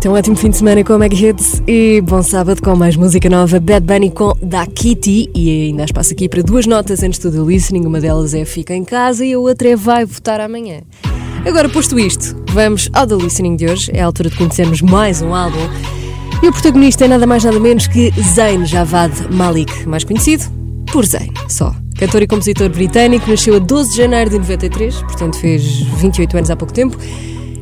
Então, ótimo fim de semana com a Mega Hits e bom sábado com mais música nova. Bad Bunny com Da Kitty. E ainda há espaço aqui para duas notas antes do listening. Uma delas é Fica em Casa e a outra é Vai Votar Amanhã. Agora, posto isto, vamos ao The Listening de hoje. É a altura de conhecermos mais um álbum. E o protagonista é nada mais nada menos que Zayn Javad Malik, mais conhecido por Zayn, só. Cantor e compositor britânico, nasceu a 12 de janeiro de 93, portanto fez 28 anos há pouco tempo.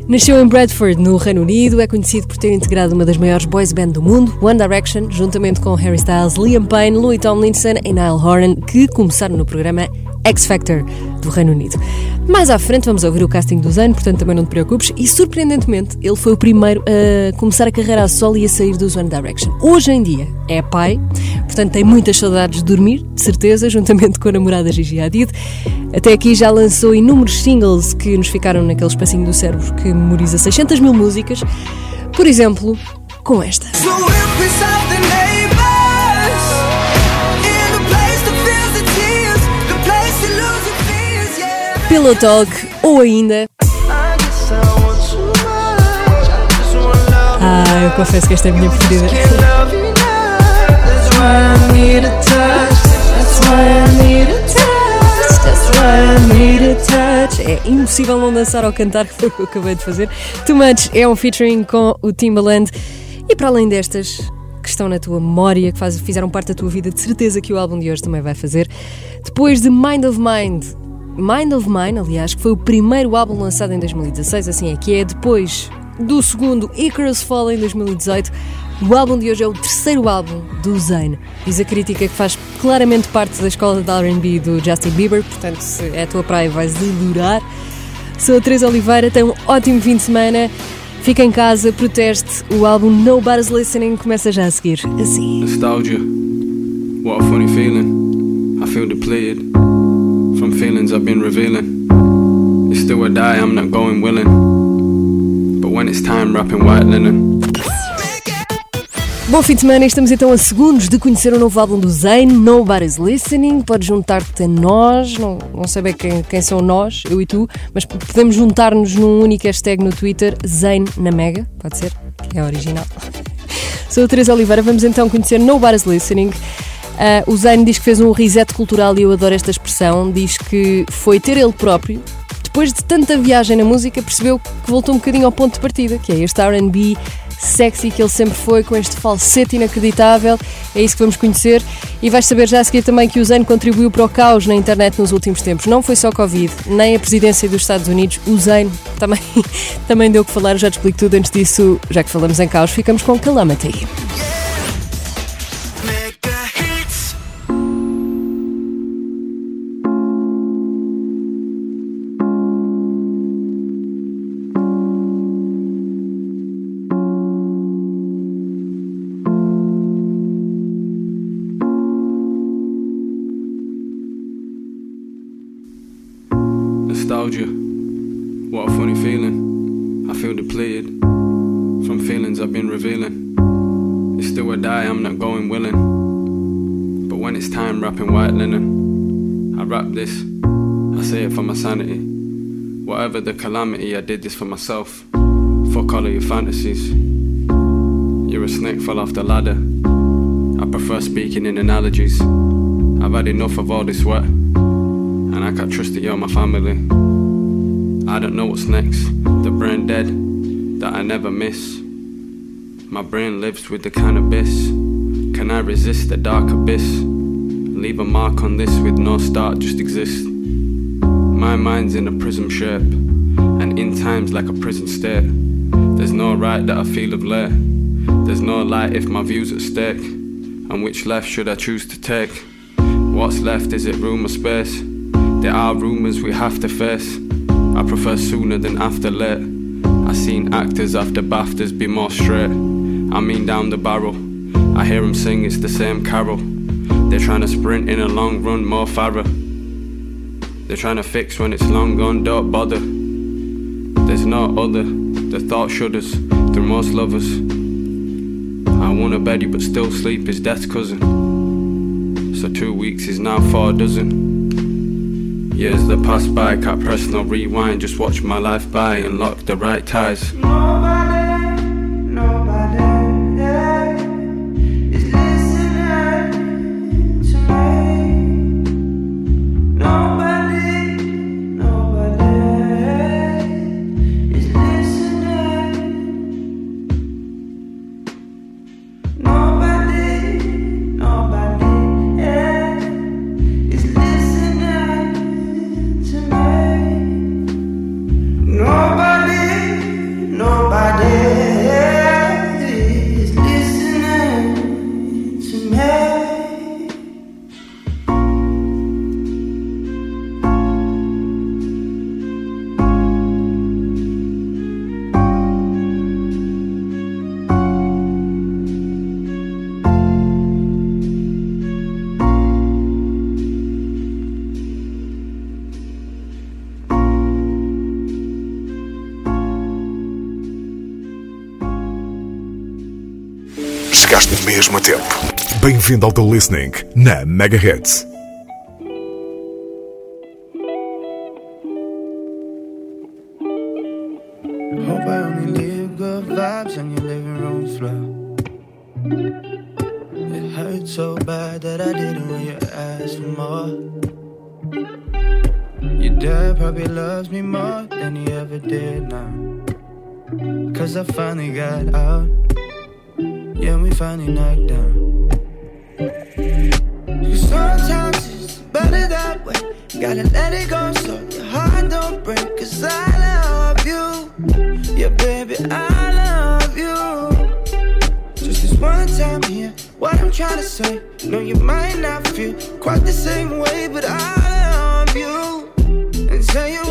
Nasceu em Bradford, no Reino Unido, é conhecido por ter integrado uma das maiores boys band do mundo, One Direction, juntamente com Harry Styles, Liam Payne, Louis Tomlinson e Niall Horan, que começaram no programa X Factor do Reino Unido. Mais à frente vamos ouvir o casting do Zayn, portanto também não te preocupes. E surpreendentemente, ele foi o primeiro a começar a carreira a solo e a sair dos One Direction. Hoje em dia é pai, portanto tem muitas saudades de dormir, de certeza, juntamente com a namorada Gigi Hadid. Até aqui já lançou inúmeros singles que nos ficaram naquele espacinho do cérebro que memoriza 600 mil músicas. Por exemplo, com esta. Pillow Talk ou ainda. Ah, eu confesso que esta é a minha preferida. É impossível não dançar ao cantar, que foi o que eu acabei de fazer. Too Much é um featuring com o Timbaland. E para além destas que estão na tua memória, que faz, fizeram parte da tua vida, de certeza que o álbum de hoje também vai fazer. Depois de Mind of Mind, Mind of Mine, aliás, que foi o primeiro álbum lançado em 2016, assim é que é depois do segundo Icarus Fall em 2018. O álbum de hoje é o terceiro álbum do Zayn. Diz a crítica que faz claramente parte da escola de R&B do Justin Bieber, portanto, se é a tua praia vais adorar. Sou a Teresa Oliveira, tem um ótimo fim de semana. Fica em casa, proteste. O álbum Nobody's Listening começa já a seguir, assim. Nostalgia. What a funny feeling. I feel depleted from feelings I've been revealing. It's still a die, I'm not going willing. But when it's time, wrapping white linen. Bom fim de semana, estamos então a segundos de conhecer o novo álbum do Zayn, Nobody's Listening. Podes juntar-te a nós, não, não sei bem quem, quem são nós, eu e tu, mas podemos juntar-nos num único hashtag no Twitter, Zayn na Mega, pode ser, é original. Sou a Teresa Oliveira, vamos então conhecer Nobody's Listening. Uh, o Zayn diz que fez um reset cultural e eu adoro esta expressão. Diz que foi ter ele próprio, depois de tanta viagem na música, percebeu que voltou um bocadinho ao ponto de partida, que é este RB sexy que ele sempre foi, com este falsete inacreditável. É isso que vamos conhecer. E vais saber já a seguir também que o Zayn contribuiu para o caos na internet nos últimos tempos. Não foi só Covid, nem a presidência dos Estados Unidos. O Zayn também, também deu o que falar. Eu já te explico tudo. Antes disso, já que falamos em caos, ficamos com Calamity. Nostalgia. Whatever the calamity, I did this for myself. Fuck all of your fantasies. You're a snake, fell off the ladder. I prefer speaking in analogies. I've had enough of all this sweat, and I can't trust that you're my family. I don't know what's next. The brain dead that I never miss. My brain lives with the cannabis. Can I resist the dark abyss? Leave a mark on this with no start, just exist. My mind's in a prism shape, and in times like a prison state. There's no right that I feel of late. There's no light if my view's at stake. And which left should I choose to take? What's left, is it room or space? There are rumours we have to face. I prefer sooner than after late. I seen actors after BAFTAs be more straight. I mean down the barrel. I hear 'em sing, it's the same carol. They're trying to sprint in a long run, more farrow. They're trying to fix when it's long gone, don't bother. There's no other. The thought shudders through most lovers. I wanna bed you, but still sleep is death's cousin. So two weeks is now four dozen. Years that pass by, can't press no rewind. Just watch my life by and lock the right ties. Bem-vindo ao The Listening na Megahertz. Hope Gotta let it go so your heart don't break. Cause I love you. Yeah, baby, I love you. Just this one time here, what I'm trying to say. No, you might not feel quite the same way, but I love you. And tell you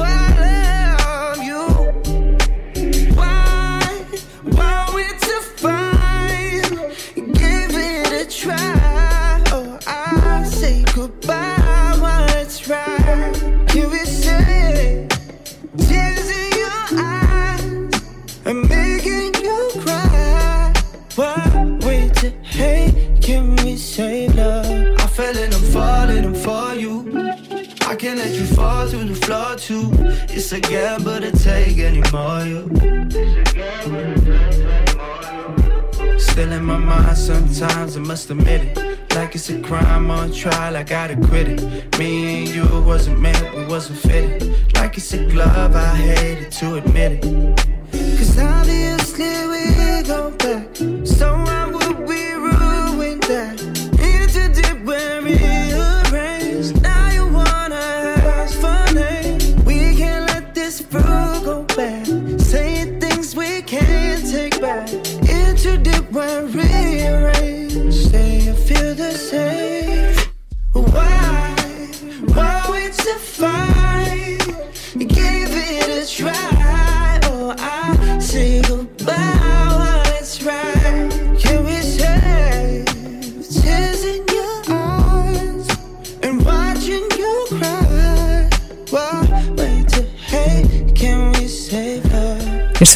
It's a gamble to take anymore. Still in my mind sometimes, I must admit it. Like it's a crime on trial, I gotta quit it. Me and you wasn't meant, we wasn't fitted. Like it's a glove, I hated to admit it. Cause obviously we go back.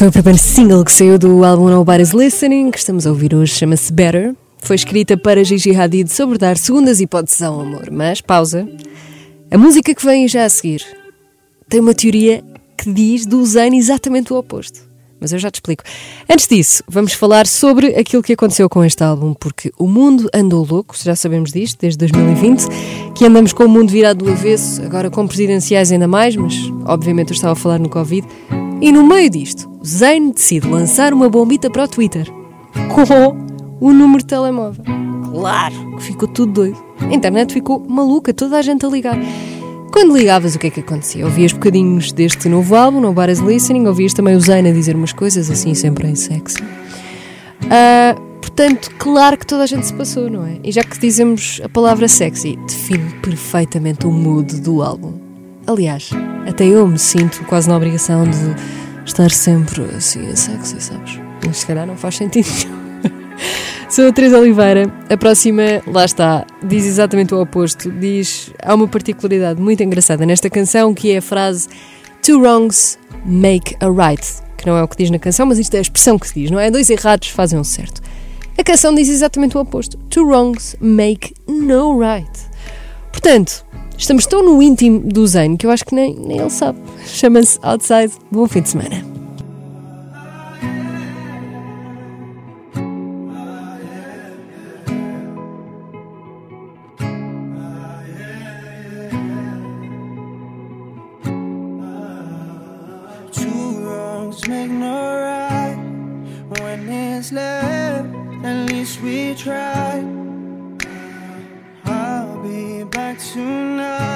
Foi o primeiro single que saiu do álbum Nobody's Listening, que estamos a ouvir hoje, chama-se Better. Foi escrita para Gigi Hadid sobre dar segundas hipóteses ao amor. Mas, pausa. A música que vem já a seguir tem uma teoria que diz do Zayn exatamente o oposto. Mas eu já te explico. Antes disso, vamos falar sobre aquilo que aconteceu com este álbum, porque o mundo andou louco, já sabemos disto, desde 2020, que andamos com o mundo virado do avesso, agora com presidenciais ainda mais, mas obviamente eu estava a falar no Covid. E no meio disto, o Zayn decide lançar uma bombita para o Twitter com o número de telemóvel. Claro que ficou tudo doido. A internet ficou maluca, toda a gente a ligar. Quando ligavas, o que é que acontecia? Ouvias bocadinhos deste novo álbum, No Bar is Listening, ouvias também o Zayn dizer umas coisas assim, sempre em sexy. Ah, portanto, claro que toda a gente se passou, não é? E já que dizemos a palavra sexy, define perfeitamente o mood do álbum. Aliás, até eu me sinto quase na obrigação de estar sempre assim, sexy, sabes? Mas se calhar não faz sentido nenhum. Sou a Teresa Oliveira. A próxima, lá está, diz exatamente o oposto. Diz, há uma particularidade muito engraçada nesta canção que é a frase Two wrongs make a right. Que não é o que diz na canção, mas isto é a expressão que se diz, não é? Dois errados fazem um certo. A canção diz exatamente o oposto. Two wrongs make no right. Portanto, estamos tão no íntimo do Zayn que eu acho que nem, nem ele sabe. Chama-se Outside. Bom fim de semana. Left, at least we tried. I'll be back tonight.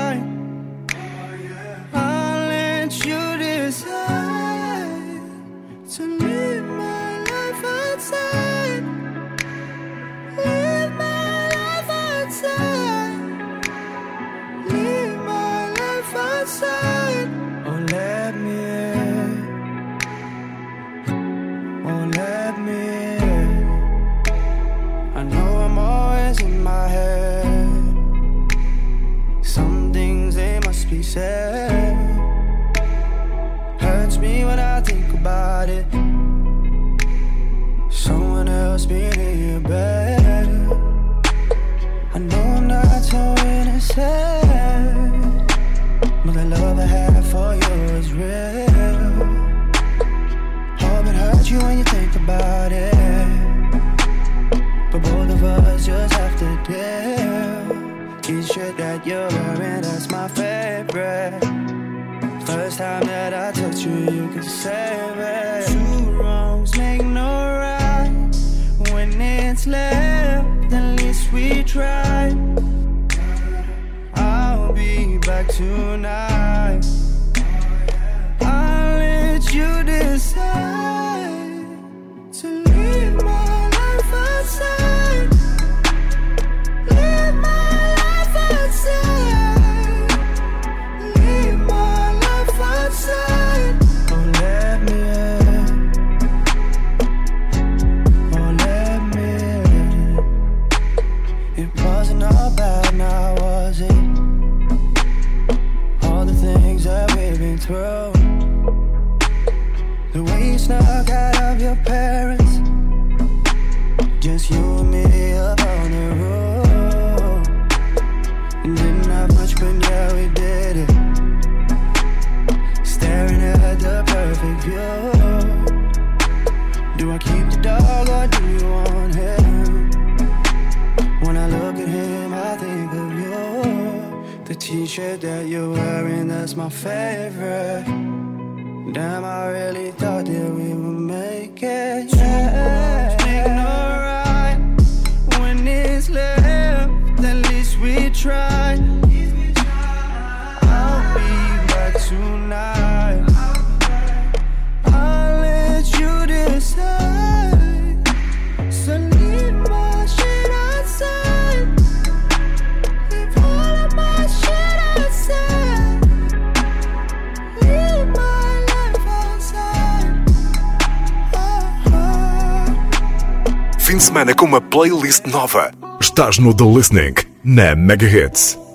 fim de semana com uma playlist nova. Estás no The Listening, na Mega Hits.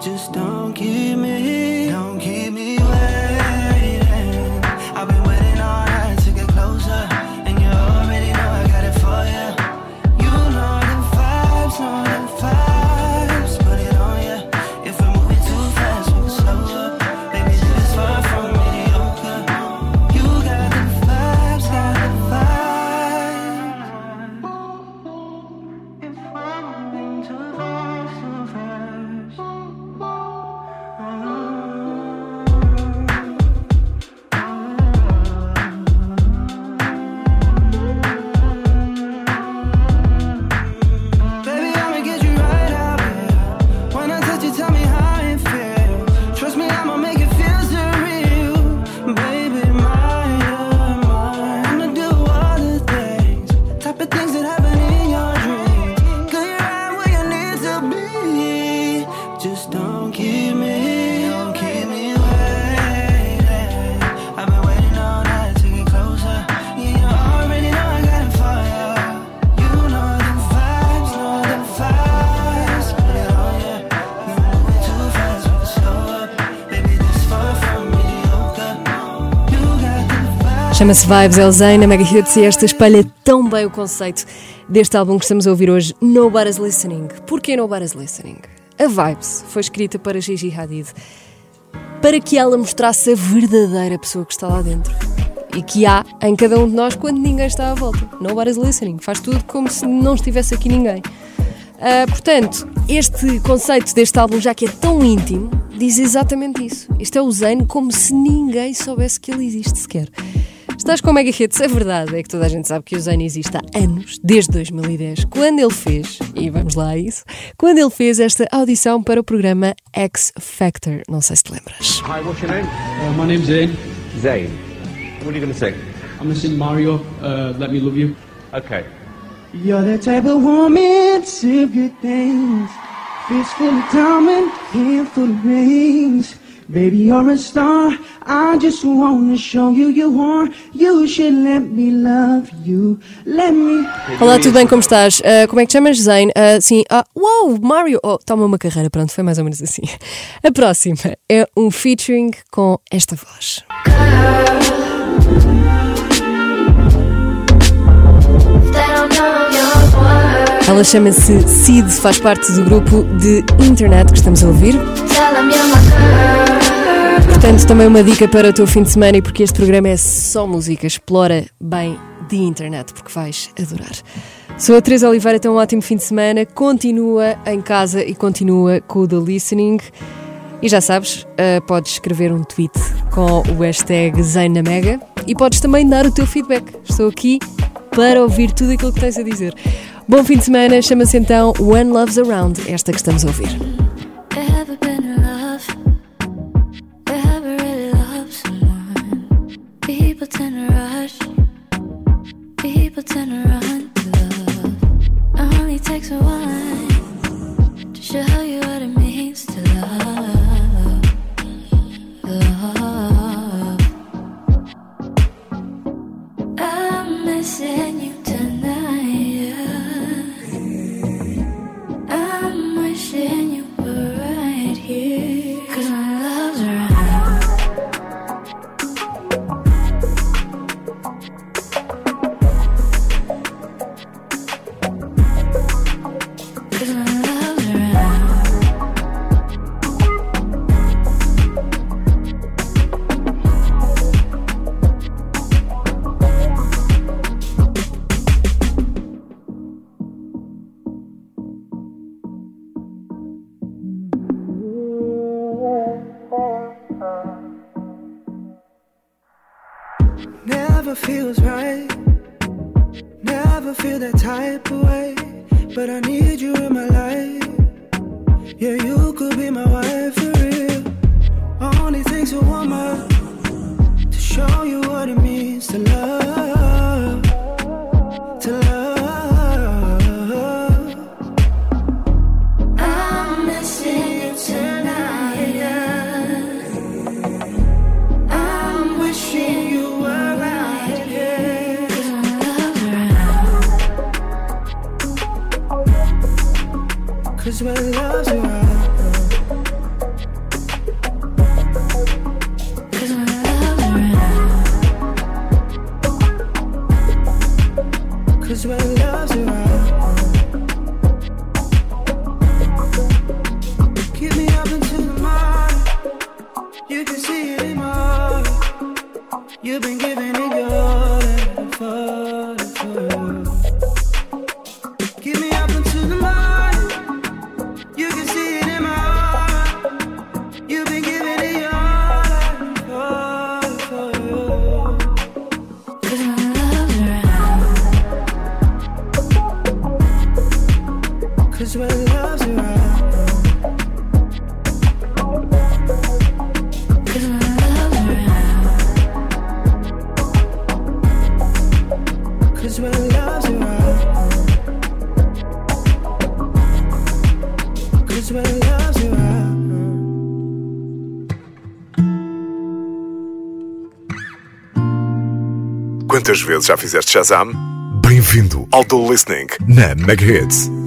Just don't give. up. Chama-se Vibes Elzane, Mega Hits e esta espalha tão bem o conceito deste álbum que estamos a ouvir hoje, Nobody's Listening. Porquê Nobody's Listening? A Vibes foi escrita para Gigi Hadid para que ela mostrasse a verdadeira pessoa que está lá dentro e que há em cada um de nós quando ninguém está à volta. Nobody's listening. Faz tudo como se não estivesse aqui ninguém. Uh, portanto, este conceito deste álbum, já que é tão íntimo, diz exatamente isso. Isto é o Zane como se ninguém soubesse que ele existe sequer. Estás com Mega Hits, a verdade é que toda a gente sabe que o Zayn existe há anos, desde 2010, quando ele fez, e vamos lá a isso, quando ele fez esta audição para o programa X Factor. Não sei se te lembras. Hi, what's your name? Uh, my name's Zayn. Zayn. What are you going to sing? I'm gonna sing Mario, uh, Let Me Love You. Okay. You're the type of woman to good things. Fist full of diamond, hand full of rings. Baby, you're a star. I just wanna show you you are. You should let me love you. Let me. Olá, tudo bem? Como estás? Uh, como é que te chamas, Zayn? Uh, sim, ah, uau, Mario! Oh, toma uma carreira, pronto, foi mais ou menos assim. A próxima é um featuring com esta voz. Ela chama-se Sid, faz parte do grupo de internet que estamos a ouvir. Portanto, também uma dica para o teu fim de semana e porque este programa é só música, explora bem de internet, porque vais adorar. Sou a Teresa Oliveira, tem um ótimo fim de semana, continua em casa e continua com o The Listening. E já sabes, uh, podes escrever um tweet com o hashtag ZainaMega e podes também dar o teu feedback. Estou aqui para ouvir tudo aquilo que tens a dizer. Bom fim de semana, chama-se então One Loves Around, esta que estamos a ouvir. People tend to run to love. Only takes a one to show you what it means Cause vezes já fizeste Shazam? Bem-vindo ao The Listening na Mega Hits.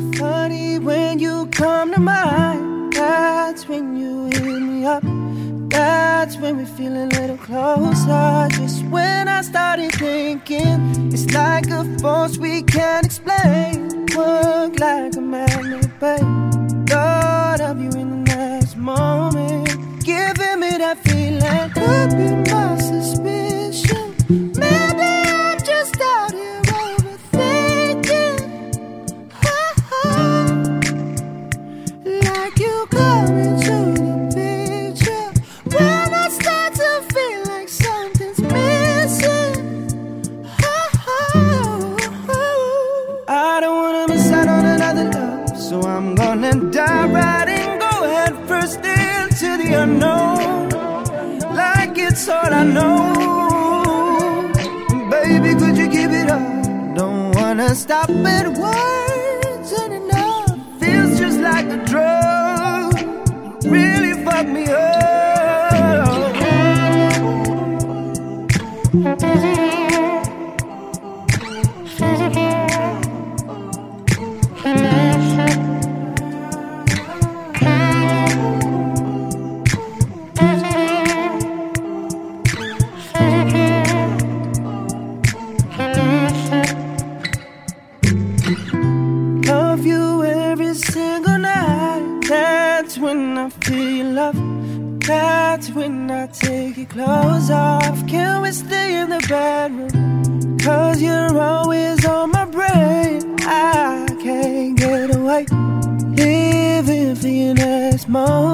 Mom.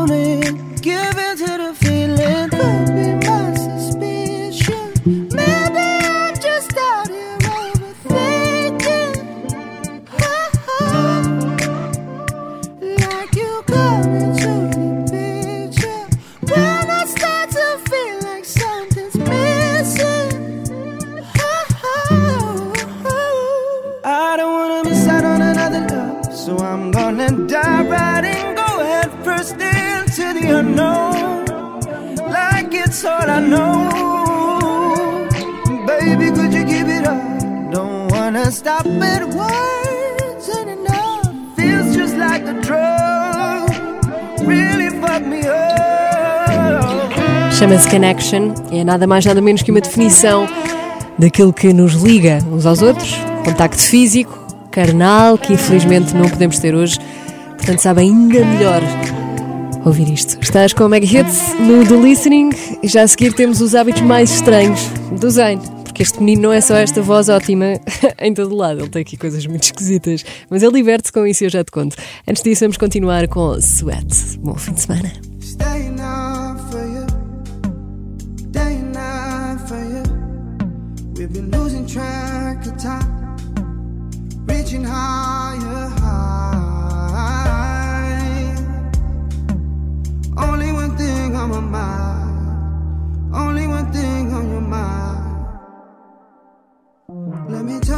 Wanna stop words and enough. Feels just like a drug. Really me up. Chama-se Connection, é nada mais nada menos que uma definição daquilo que nos liga uns aos outros, contacto físico, carnal, que infelizmente não podemos ter hoje, portanto sabe ainda melhor ouvir isto. Estás com a Mega Hits no The Listening e já a seguir temos os hábitos mais estranhos do Zayn. Porque este menino não é só esta voz ótima em todo lado, ele tem aqui coisas muito esquisitas, mas ele diverte-se com isso e eu já te conto. Antes disso, vamos continuar com Sweat. Bom fim de semana. Only one thing on my mind. Only one thing on your mind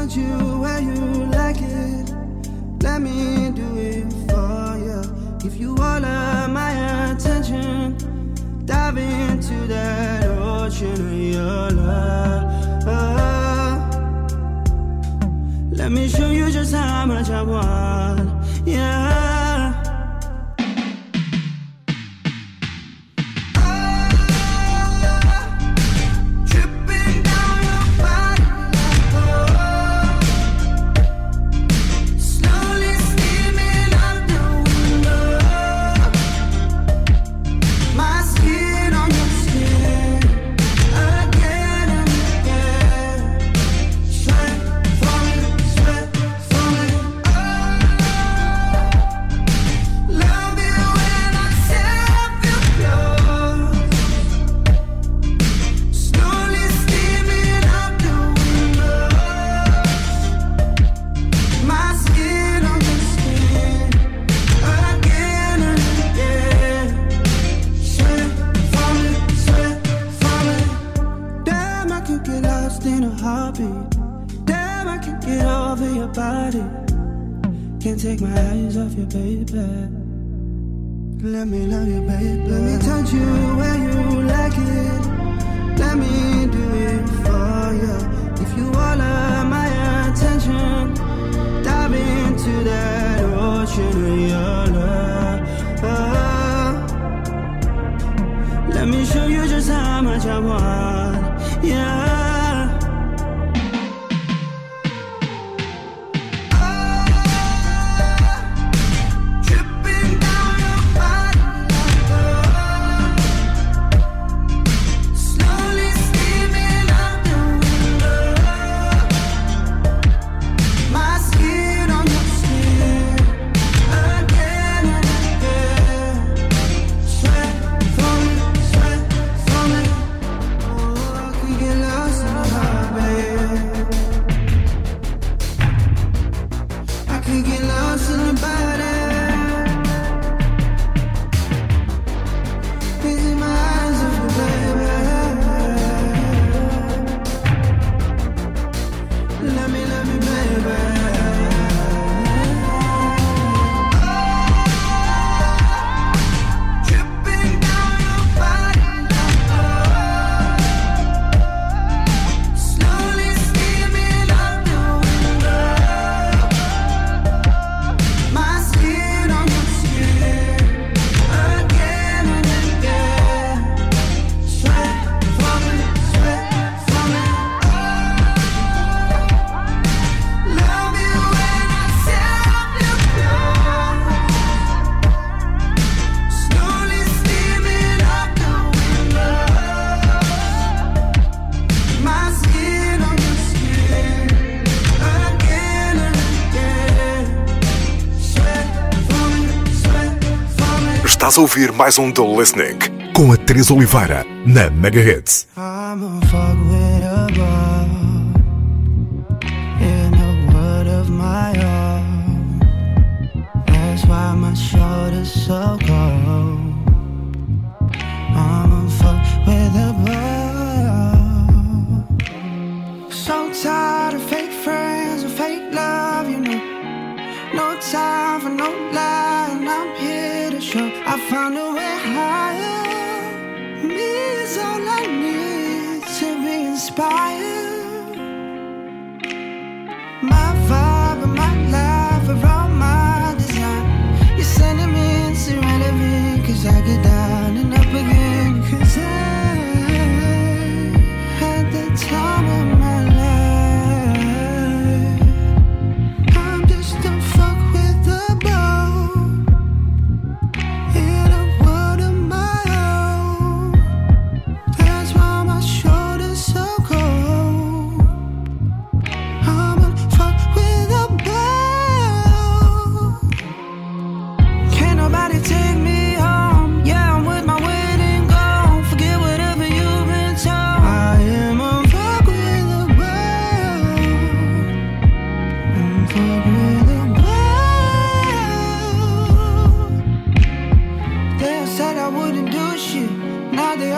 Me you where you like it. Let me do it for you. Give you all of my attention Dive into that ocean of your love. Let me show you just how much I want Yeah Let me love you, baby. Let me touch you ouvir mais um The Listening com a Teresa Oliveira na Mega Hits.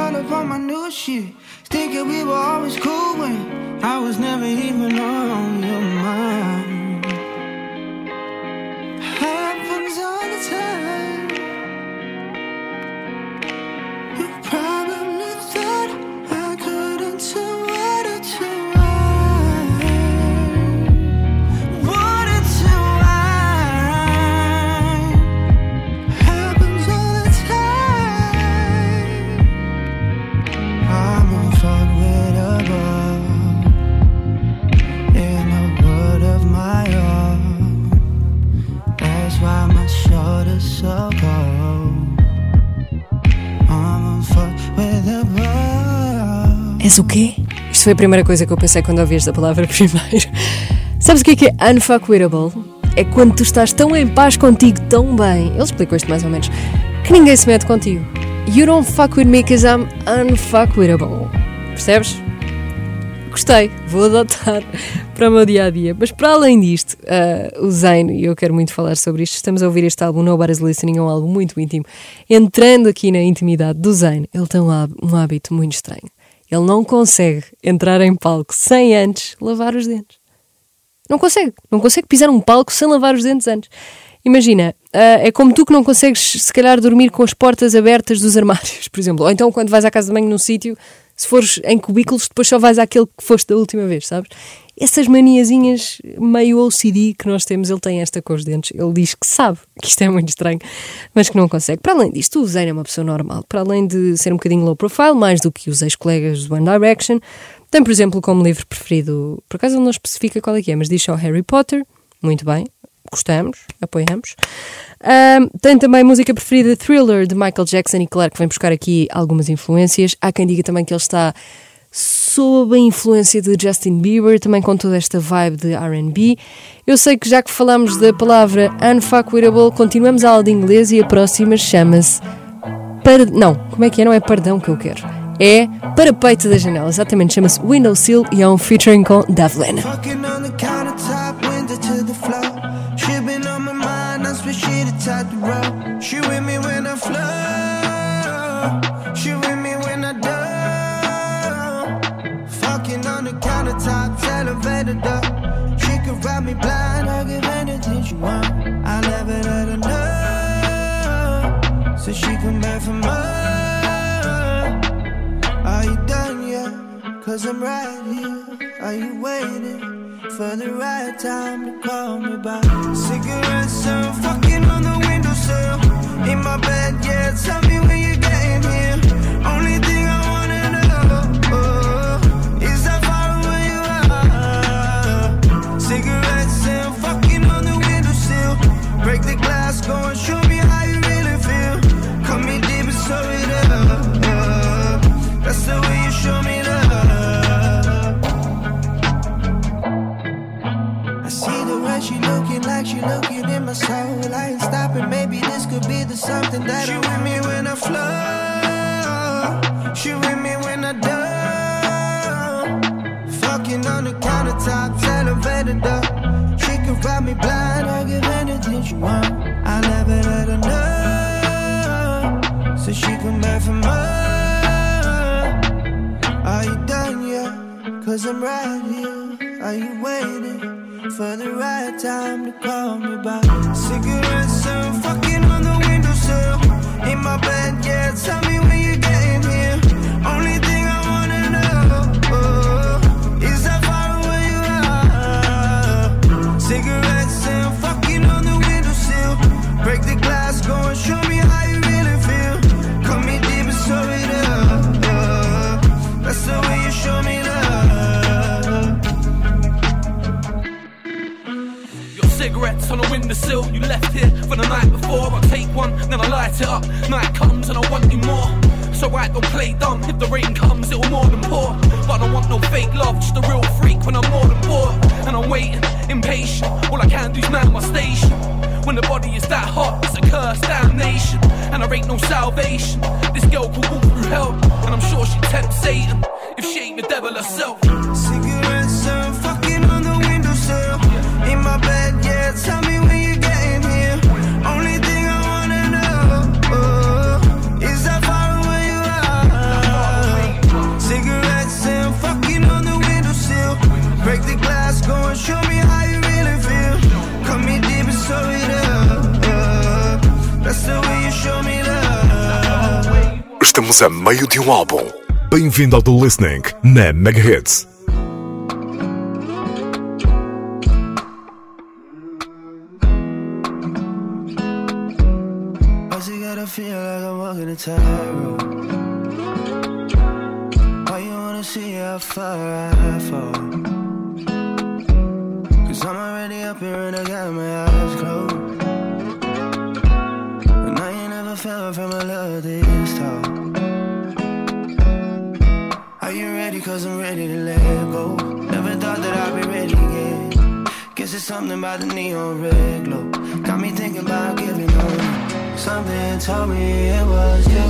All up on my new shit. Thinking we were always cool when I was never even on your mind. Ball. És o quê? Isto foi a primeira coisa que eu pensei quando ouvi esta palavra primeiro. Sabes o que é que é? É quando tu estás tão em paz contigo, tão bem. Ele explicou isto mais ou menos. Que ninguém se mete contigo. You don't fuck with me cause I'm unfuckwittable. Percebes? Gostei, vou adotar para o meu dia a dia. Mas para além disto, ah, o Zayn, e eu quero muito falar sobre isto, estamos a ouvir este álbum Nobody's Listening, é um álbum muito íntimo. Entrando aqui na intimidade do Zayn, ele tem um háb- hábito muito estranho. Ele não consegue entrar em palco sem antes lavar os dentes. Não consegue. Não consegue pisar um palco sem lavar os dentes antes. Imagina, ah, é como tu que não consegues, se calhar, dormir com as portas abertas dos armários, por exemplo. Ou então, quando vais à casa de banho num sítio, se fores em cubículos, depois só vais àquele que foste da última vez, sabes? Essas maniazinhas meio OCD que nós temos, ele tem esta com os dentes. Ele diz que sabe, que isto é muito estranho, mas que não consegue. Para além disto, o Zayn é uma pessoa normal. Para além de ser um bocadinho low profile, mais do que os ex-colegas do One Direction, tem, por exemplo, como livro preferido, por acaso ele não especifica qual é que é, mas diz só Harry Potter, muito bem, gostamos, apoiamos. Ahm, tem também a música preferida Thriller de Michael Jackson e claro que vem buscar aqui algumas influências. Há quem diga também que ele está sob a influência de Justin Bieber, também com toda esta vibe de R&B. Eu sei que já que falamos da palavra unfuckwittable, continuamos a aula de inglês e a próxima chama-se. Não, como é que é? Não é perdão que eu quero. É para peito da janela, exatamente, chama-se Windowsill e é um featuring com Davlena. She could ride me blind, I'll give anything she want. I never let her know. So she come back for more. Are you done yet? Cause I'm right here. Are you waiting for the right time to call me back? Cigarettes and fucking on the windowsill. In my bed, yeah, tell me when my soul. I ain't stopping. maybe this could be the something that She I with me when I flow. She with me when I down. Fucking on the countertops, elevator door. She can ride me blind, I'll give anything she want. I never let her know, so she come back for more. Are you done yet? Cause I'm right here. Are you waiting for the right time to call me back? Cigarettes and fucking on the de um álbum. Bem-vindo ao do Listening na Mega Hits. You gotta fear like a walk in a tire. Why wanna see a fire? I you ready? Cause I'm ready to let go. Never thought that I'd be ready again. Guess it's something about the neon red glow. Got me thinking about giving up. Something told me it was you.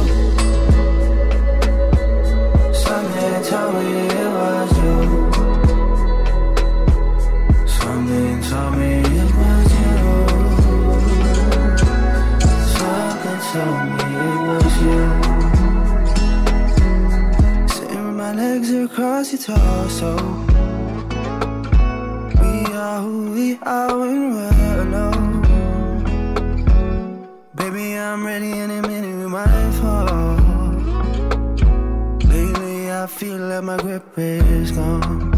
Something told me it was you. Something told me it was you. Something told me it was you. Legs across your torso. We are who we are when we're alone. Baby, I'm ready any minute we might fall. Lately, I feel like my grip is gone.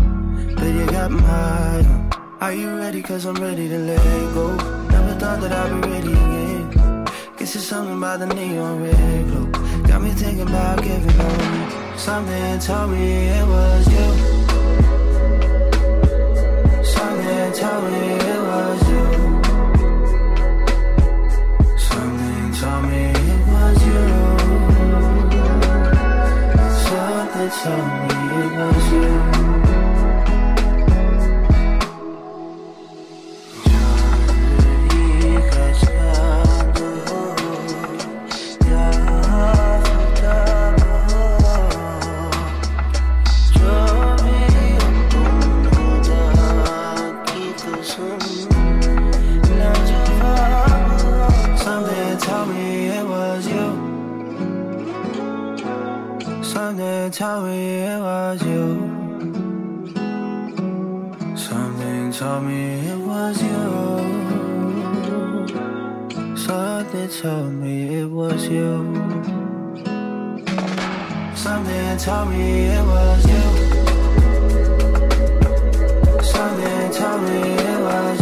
But you got my. Are you ready? Cause I'm ready to let go. Never thought that I'd be ready again. Guess it's something about the neon red glow. Got me thinking about giving up. Something told me it was you. Something told me it was you. Something told me it was you. Something told me it was you. Something told me it was you. Something told me it was you. Something told me it was you. Something told me it was you. Something told me it was you.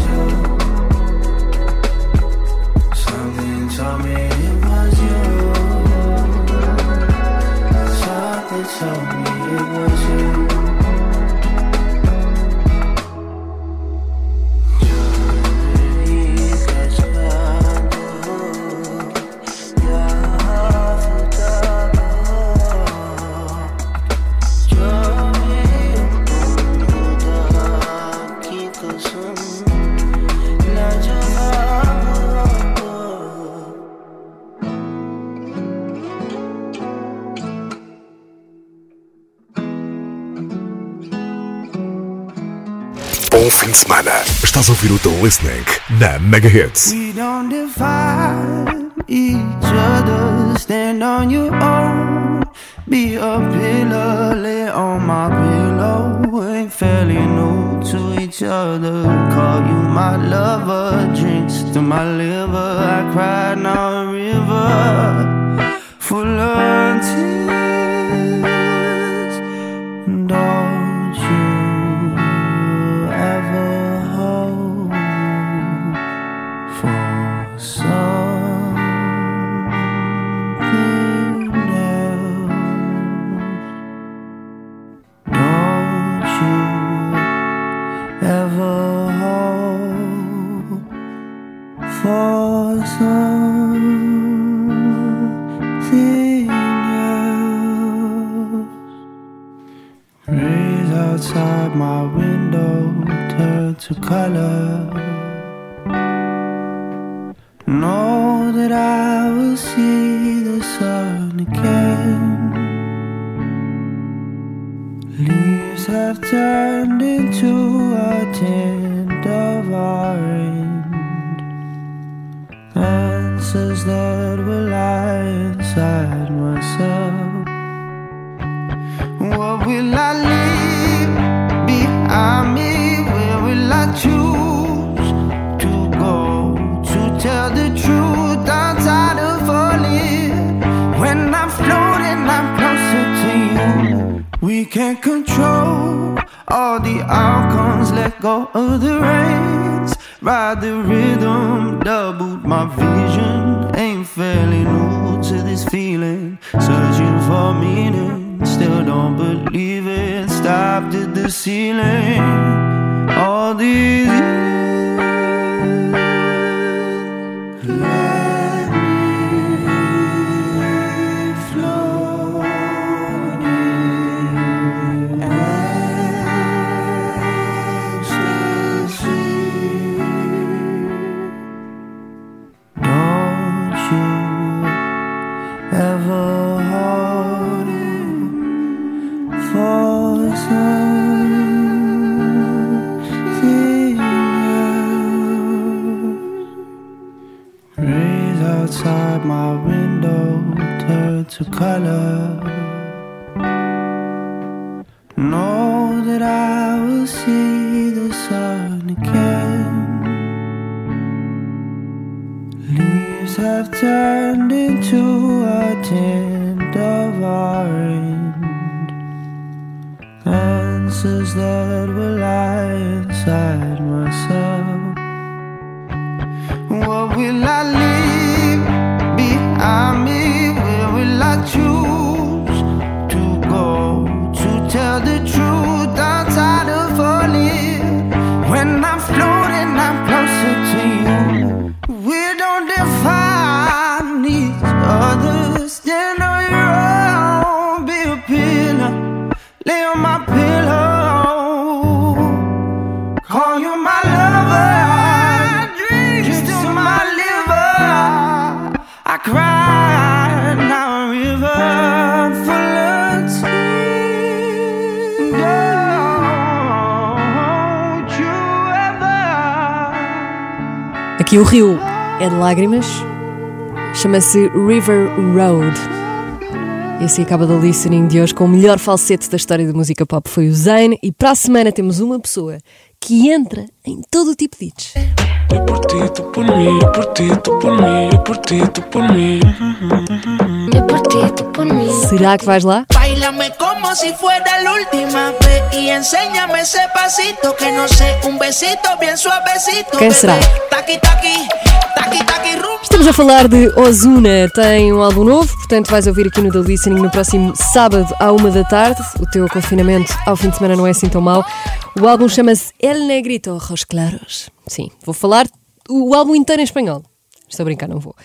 Estás a ouvir o The Listening na Mega Hits. We don't define each other. Stand on your own. Be a pillar, lay on my pillow. Ain't fairly new to each other. Call you my lover. Drinks to my liver. I cried now a river to color. Stopped at the ceiling. All these Aqui o rio é de lágrimas, chama-se River Road. E assim acaba da listening de hoje com o melhor falsete da história da música pop foi o Zayn. E para a semana temos uma pessoa que entra em todo o tipo de hits. Eu por ti, tu por mim, eu por ti, tu por mim, eu por ti, tu por mim. Por ti, tú por mí. Será que vais lá? Bailame como si fuera la última vez y enséñame ese pasito que no sé, un besito bien suavecito. Quem será? Taqui, taqui, taqui, taqui, rum. Estamos a falar de Ozuna, tem um álbum novo, portanto vais ouvir aqui no The Listening no próximo sábado à uma da tarde. O teu confinamento ao fim de semana não é assim tão mau. O álbum chama-se El Negrito Ojos Claros. Sim, vou falar o álbum inteiro em espanhol. Estou a brincar, não vou.